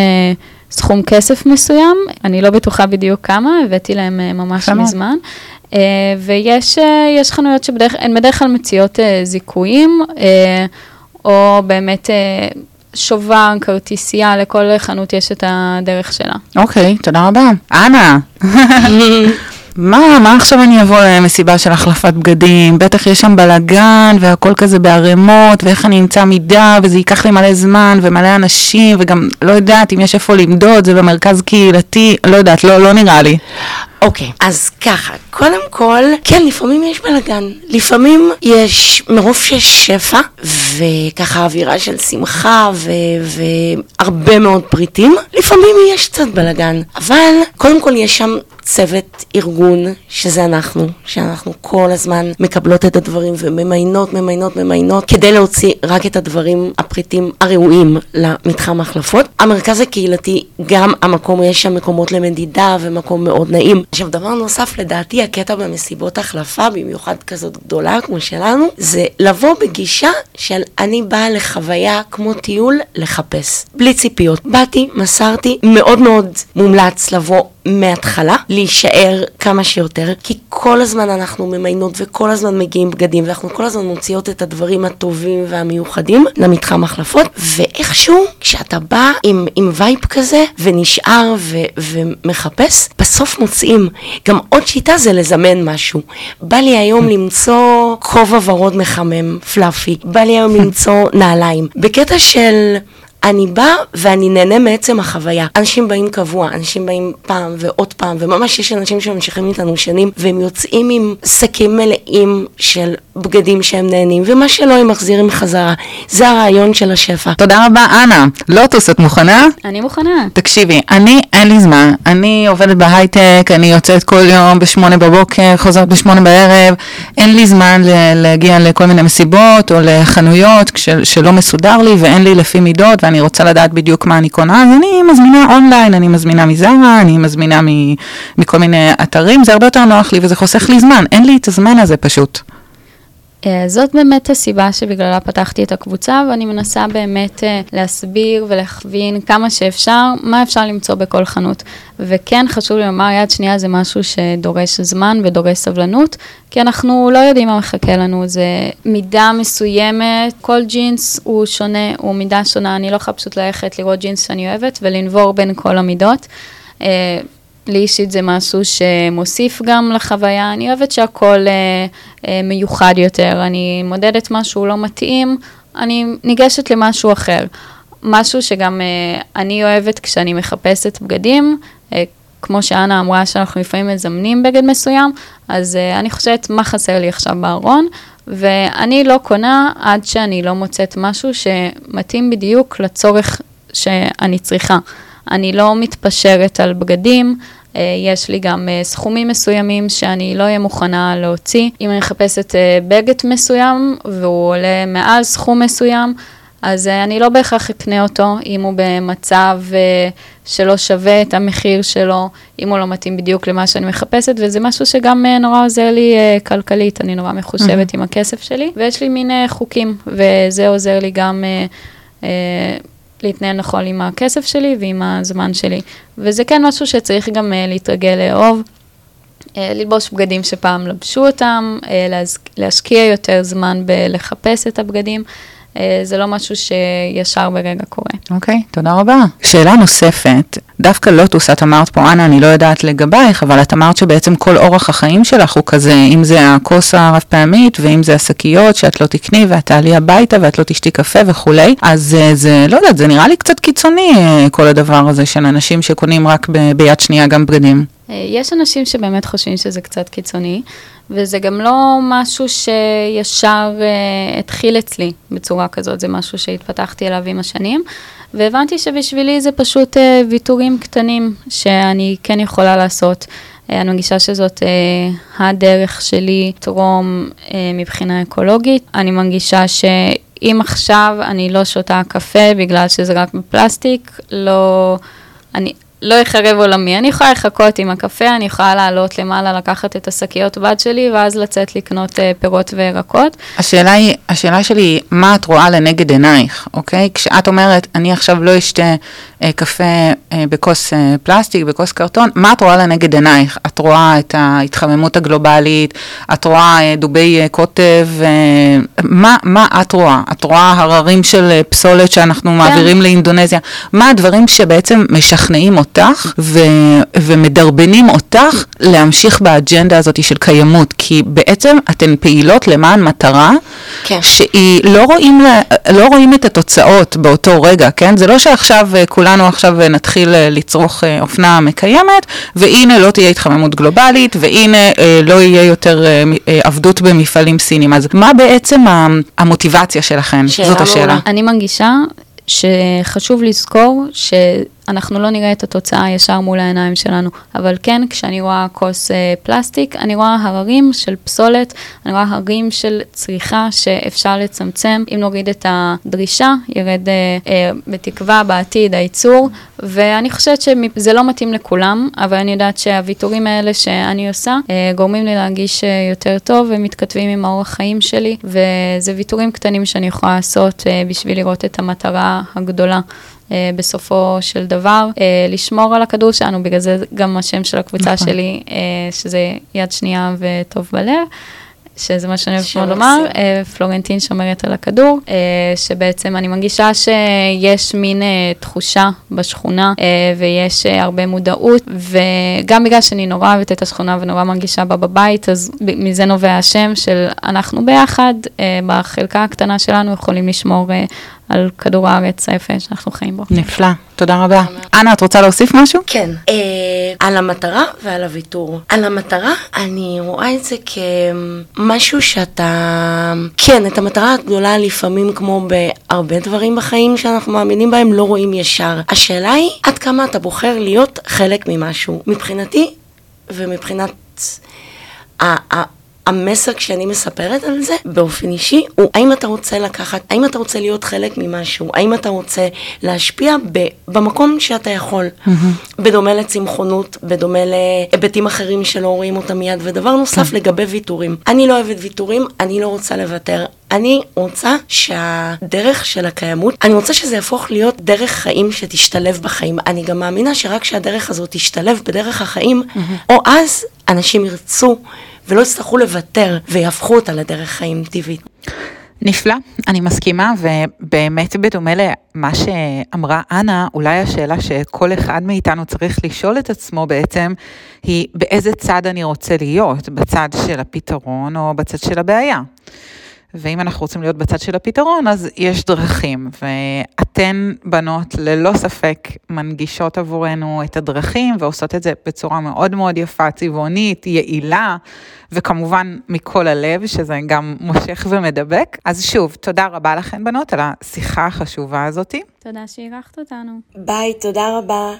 סכום כסף מסוים, אני לא בטוחה בדיוק כמה, הבאתי להם אה, ממש שמה. מזמן. Uh, ויש uh, חנויות שהן בדרך כלל מציעות uh, זיכויים, uh, או באמת uh, שובר, כרטיסייה, לכל חנות יש את הדרך שלה. אוקיי, okay, תודה רבה. אנה. [laughs] מה, מה עכשיו אני אבוא למסיבה של החלפת בגדים? בטח יש שם בלאגן והכל כזה בערימות, ואיך אני אמצא מידה, וזה ייקח לי מלא זמן ומלא אנשים, וגם לא יודעת אם יש איפה למדוד, זה במרכז קהילתי, לא יודעת, לא, לא נראה לי. אוקיי, okay, אז ככה, קודם כל, כן, לפעמים יש בלאגן. לפעמים יש, מרוב שיש שפע, וככה אווירה של שמחה, ו- והרבה מאוד פריטים, לפעמים יש קצת בלאגן. אבל, קודם כל יש שם צוות ארגון, שזה אנחנו, שאנחנו כל הזמן מקבלות את הדברים וממיינות, ממיינות, ממיינות, כדי להוציא רק את הדברים, הפריטים הראויים למתחם ההחלפות. המרכז הקהילתי, גם המקום, יש שם מקומות למדידה ומקום מאוד נעים. עכשיו, דבר נוסף, לדעתי, הקטע במסיבות החלפה, במיוחד כזאת גדולה כמו שלנו, זה לבוא בגישה של אני באה לחוויה כמו טיול לחפש, בלי ציפיות. באתי, מסרתי, מאוד מאוד מומלץ לבוא מההתחלה, להישאר כמה שיותר, כי כל הזמן אנחנו ממיינות וכל הזמן מגיעים בגדים, ואנחנו כל הזמן מוציאות את הדברים הטובים והמיוחדים למתחם החלפות, ואיכשהו, כשאתה בא עם, עם vibe כזה, ונשאר ו, ומחפש, בסוף מוצאים. גם עוד שיטה זה לזמן משהו. בא לי היום [laughs] למצוא כובע ורוד מחמם, פלאפי, בא לי היום למצוא נעליים. בקטע של... אני באה ואני נהנה מעצם החוויה. אנשים באים קבוע, אנשים באים פעם ועוד פעם, וממש יש אנשים שממשיכים איתנו שנים, והם יוצאים עם שקים מלאים של בגדים שהם נהנים, ומה שלא הם מחזירים חזרה. זה הרעיון של השפע. תודה רבה, אנה. לוטוס, את מוכנה? אני מוכנה. תקשיבי, אני, אין לי זמן. אני עובדת בהייטק, אני יוצאת כל יום בשמונה בבוקר, חוזרת בשמונה בערב. אין לי זמן להגיע לכל מיני מסיבות או לחנויות כש- שלא מסודר לי ואין לי לפי מידות ואני רוצה לדעת בדיוק מה אני קונה, אז אני מזמינה אונליין, אני מזמינה מזרה, אני מזמינה מכל מיני אתרים, זה הרבה יותר נוח לי וזה חוסך לי זמן. אין לי את הזמן הזה פשוט. אה, זאת באמת הסיבה שבגללה פתחתי את הקבוצה, ואני מנסה באמת אה, להסביר ולהכווין כמה שאפשר, מה אפשר למצוא בכל חנות. וכן חשוב לי לומר, יד שנייה זה משהו שדורש זמן ודורש סבלנות, כי אנחנו לא יודעים מה מחכה לנו, זה מידה מסוימת, כל ג'ינס הוא שונה, הוא מידה שונה, אני לא יכולה פשוט ללכת לראות ג'ינס שאני אוהבת ולנבור בין כל המידות. לי אישית זה משהו שמוסיף גם לחוויה, אני אוהבת שהכל אה, אה, מיוחד יותר, אני מודדת משהו לא מתאים, אני ניגשת למשהו אחר. משהו שגם אה, אני אוהבת כשאני מחפשת בגדים, אה, כמו שאנה אמרה שאנחנו לפעמים מזמנים בגד מסוים, אז אה, אני חושבת מה חסר לי עכשיו בארון, ואני לא קונה עד שאני לא מוצאת משהו שמתאים בדיוק לצורך שאני צריכה. אני לא מתפשרת על בגדים, אה, יש לי גם אה, סכומים מסוימים שאני לא אהיה מוכנה להוציא. אם אני מחפשת אה, בגד מסוים והוא עולה מעל סכום מסוים, אז אני לא בהכרח אקנה אותו, אם הוא במצב שלא שווה את המחיר שלו, אם הוא לא מתאים בדיוק למה שאני מחפשת, וזה משהו שגם נורא עוזר לי כלכלית, אני נורא מחושבת עם הכסף שלי, ויש לי מין חוקים, וזה עוזר לי גם להתנהל נכון עם הכסף שלי ועם הזמן שלי. וזה כן משהו שצריך גם אה, להתרגל לאהוב. אה, ללבוש בגדים שפעם לבשו אותם, להז- להשקיע יותר זמן בלחפש את הבגדים. אה, זה לא משהו שישר ברגע קורה. אוקיי, תודה רבה. שאלה נוספת, דווקא לוטוס, את אמרת פה, אנה, אני לא יודעת לגבייך, אבל את אמרת שבעצם כל אורח החיים שלך הוא כזה, אם זה הכוס הרב פעמית, ואם זה השקיות שאת לא תקני ואת תעלי הביתה ואת לא תשתי קפה וכולי, אז אה, זה, לא יודעת, זה נראה לי קצת קיצוני, אה, כל הדבר הזה של אנשים שקונים רק ב- ביד שנייה גם בגדים. אה, יש אנשים שבאמת חושבים שזה קצת קיצוני, וזה גם לא משהו שישר אה, התחיל אצלי בצורה כזאת, זה משהו שהתפתחתי אליו עם השנים, והבנתי שבשבילי זה פשוט אה, ויתורים קטנים שאני כן יכולה לעשות. אה, אני מרגישה שזאת אה, הדרך שלי לתרום אה, מבחינה אקולוגית. אני מרגישה שאם עכשיו אני לא שותה קפה בגלל שזה רק בפלסטיק, לא... אני, לא יחרב עולמי. אני יכולה לחכות עם הקפה, אני יכולה לעלות למעלה, לקחת את השקיות בד שלי, ואז לצאת לקנות אה, פירות וירקות. השאלה היא, השאלה שלי היא, מה את רואה לנגד עינייך, אוקיי? כשאת אומרת, אני עכשיו לא אשתה אה, קפה אה, בכוס אה, פלסטיק, בכוס קרטון, מה את רואה לנגד עינייך? את רואה את ההתחממות הגלובלית, את רואה אה, דובי אה, קוטב, אה, מה, מה את רואה? את רואה הררים של אה, פסולת שאנחנו מעבירים לאינדונזיה? מה הדברים שבעצם משכנעים אותך ו, ומדרבנים אותך להמשיך באג'נדה הזאת של קיימות? כי בעצם אתן פעילות למען מטרה כן. שהיא, לא רואים, לא רואים את התוצאות באותו רגע, כן? זה לא שעכשיו אה, כולנו עכשיו אה, נתחיל אה, לצרוך אופנה מקיימת, והנה לא תהיה התחממות גלובלית, והנה לא יהיה יותר עבדות במפעלים סינים. אז מה בעצם המוטיבציה שלכם? שאלה זאת השאלה. אני מרגישה שחשוב לזכור שאנחנו לא נראה את התוצאה ישר מול העיניים שלנו, אבל כן, כשאני רואה כוס אה, פלסטיק, אני רואה הררים של פסולת, אני רואה הרים של צריכה שאפשר לצמצם. אם נוריד את הדרישה, ירד אה, אה, בתקווה בעתיד הייצור, ואני חושבת שזה לא מתאים לכולם, אבל אני יודעת שהוויתורים האלה שאני עושה, אה, גורמים לי להרגיש אה, יותר טוב ומתכתבים עם האורח חיים שלי, וזה ויתורים קטנים שאני יכולה לעשות אה, בשביל לראות את המטרה הגדולה. אה, בסופו של דבר, אה, לשמור על הכדור שלנו, בגלל זה גם השם של הקבוצה נכון. שלי, אה, שזה יד שנייה וטוב בלב. שזה מה שאני אוהבת מאוד לומר. אה, פלורנטין שומרת על הכדור, אה, שבעצם אני מרגישה שיש מין אה, תחושה בשכונה ויש הרבה מודעות, וגם בגלל שאני נורא אוהבת את השכונה ונורא מרגישה בה בבית, אז מזה נובע השם של אנחנו ביחד, בחלקה הקטנה שלנו יכולים לשמור על כדור הארץ היפה שאנחנו חיים בו. נפלא, תודה רבה. אנה, את רוצה להוסיף משהו? כן, אה, על המטרה ועל הוויתור. על המטרה, אני רואה את זה כמשהו שאתה... כן, את המטרה הגדולה לפעמים, כמו בהרבה דברים בחיים שאנחנו מאמינים בהם, לא רואים ישר. השאלה היא, עד כמה אתה בוחר להיות חלק ממשהו. מבחינתי, ומבחינת... המסר כשאני מספרת על זה, באופן אישי, הוא האם אתה רוצה לקחת, האם אתה רוצה להיות חלק ממשהו, האם אתה רוצה להשפיע ב, במקום שאתה יכול. Mm-hmm. בדומה לצמחונות, בדומה להיבטים אחרים שלא רואים אותם מיד. ודבר נוסף, לגבי ויתורים. אני לא אוהבת ויתורים, אני לא רוצה לוותר. אני רוצה שהדרך של הקיימות, אני רוצה שזה יהפוך להיות דרך חיים שתשתלב בחיים. אני גם מאמינה שרק כשהדרך הזאת תשתלב בדרך החיים, mm-hmm. או אז אנשים ירצו ולא יצטרכו לוותר ויהפכו אותה לדרך חיים טבעית. נפלא, אני מסכימה, ובאמת בדומה למה שאמרה אנה, אולי השאלה שכל אחד מאיתנו צריך לשאול את עצמו בעצם, היא באיזה צד אני רוצה להיות, בצד של הפתרון או בצד של הבעיה. ואם אנחנו רוצים להיות בצד של הפתרון, אז יש דרכים, ואתן בנות ללא ספק מנגישות עבורנו את הדרכים ועושות את זה בצורה מאוד מאוד יפה, צבעונית, יעילה, וכמובן מכל הלב, שזה גם מושך ומדבק. אז שוב, תודה רבה לכן בנות על השיחה החשובה הזאתי. תודה שאירחת אותנו. ביי, תודה רבה.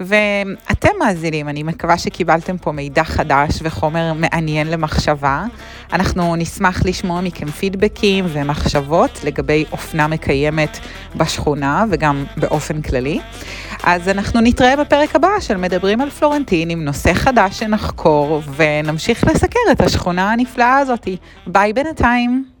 ואתם מאזינים, אני מקווה שקיבלתם פה מידע חדש וחומר מעניין למחשבה. אנחנו נשמח לשמוע מכם פידבקים ומחשבות לגבי אופנה מקיימת בשכונה וגם באופן כללי. אז אנחנו נתראה בפרק הבא של מדברים על פלורנטין עם נושא חדש שנחקור ונמשיך לסקר את השכונה הנפלאה הזאתי. ביי בינתיים.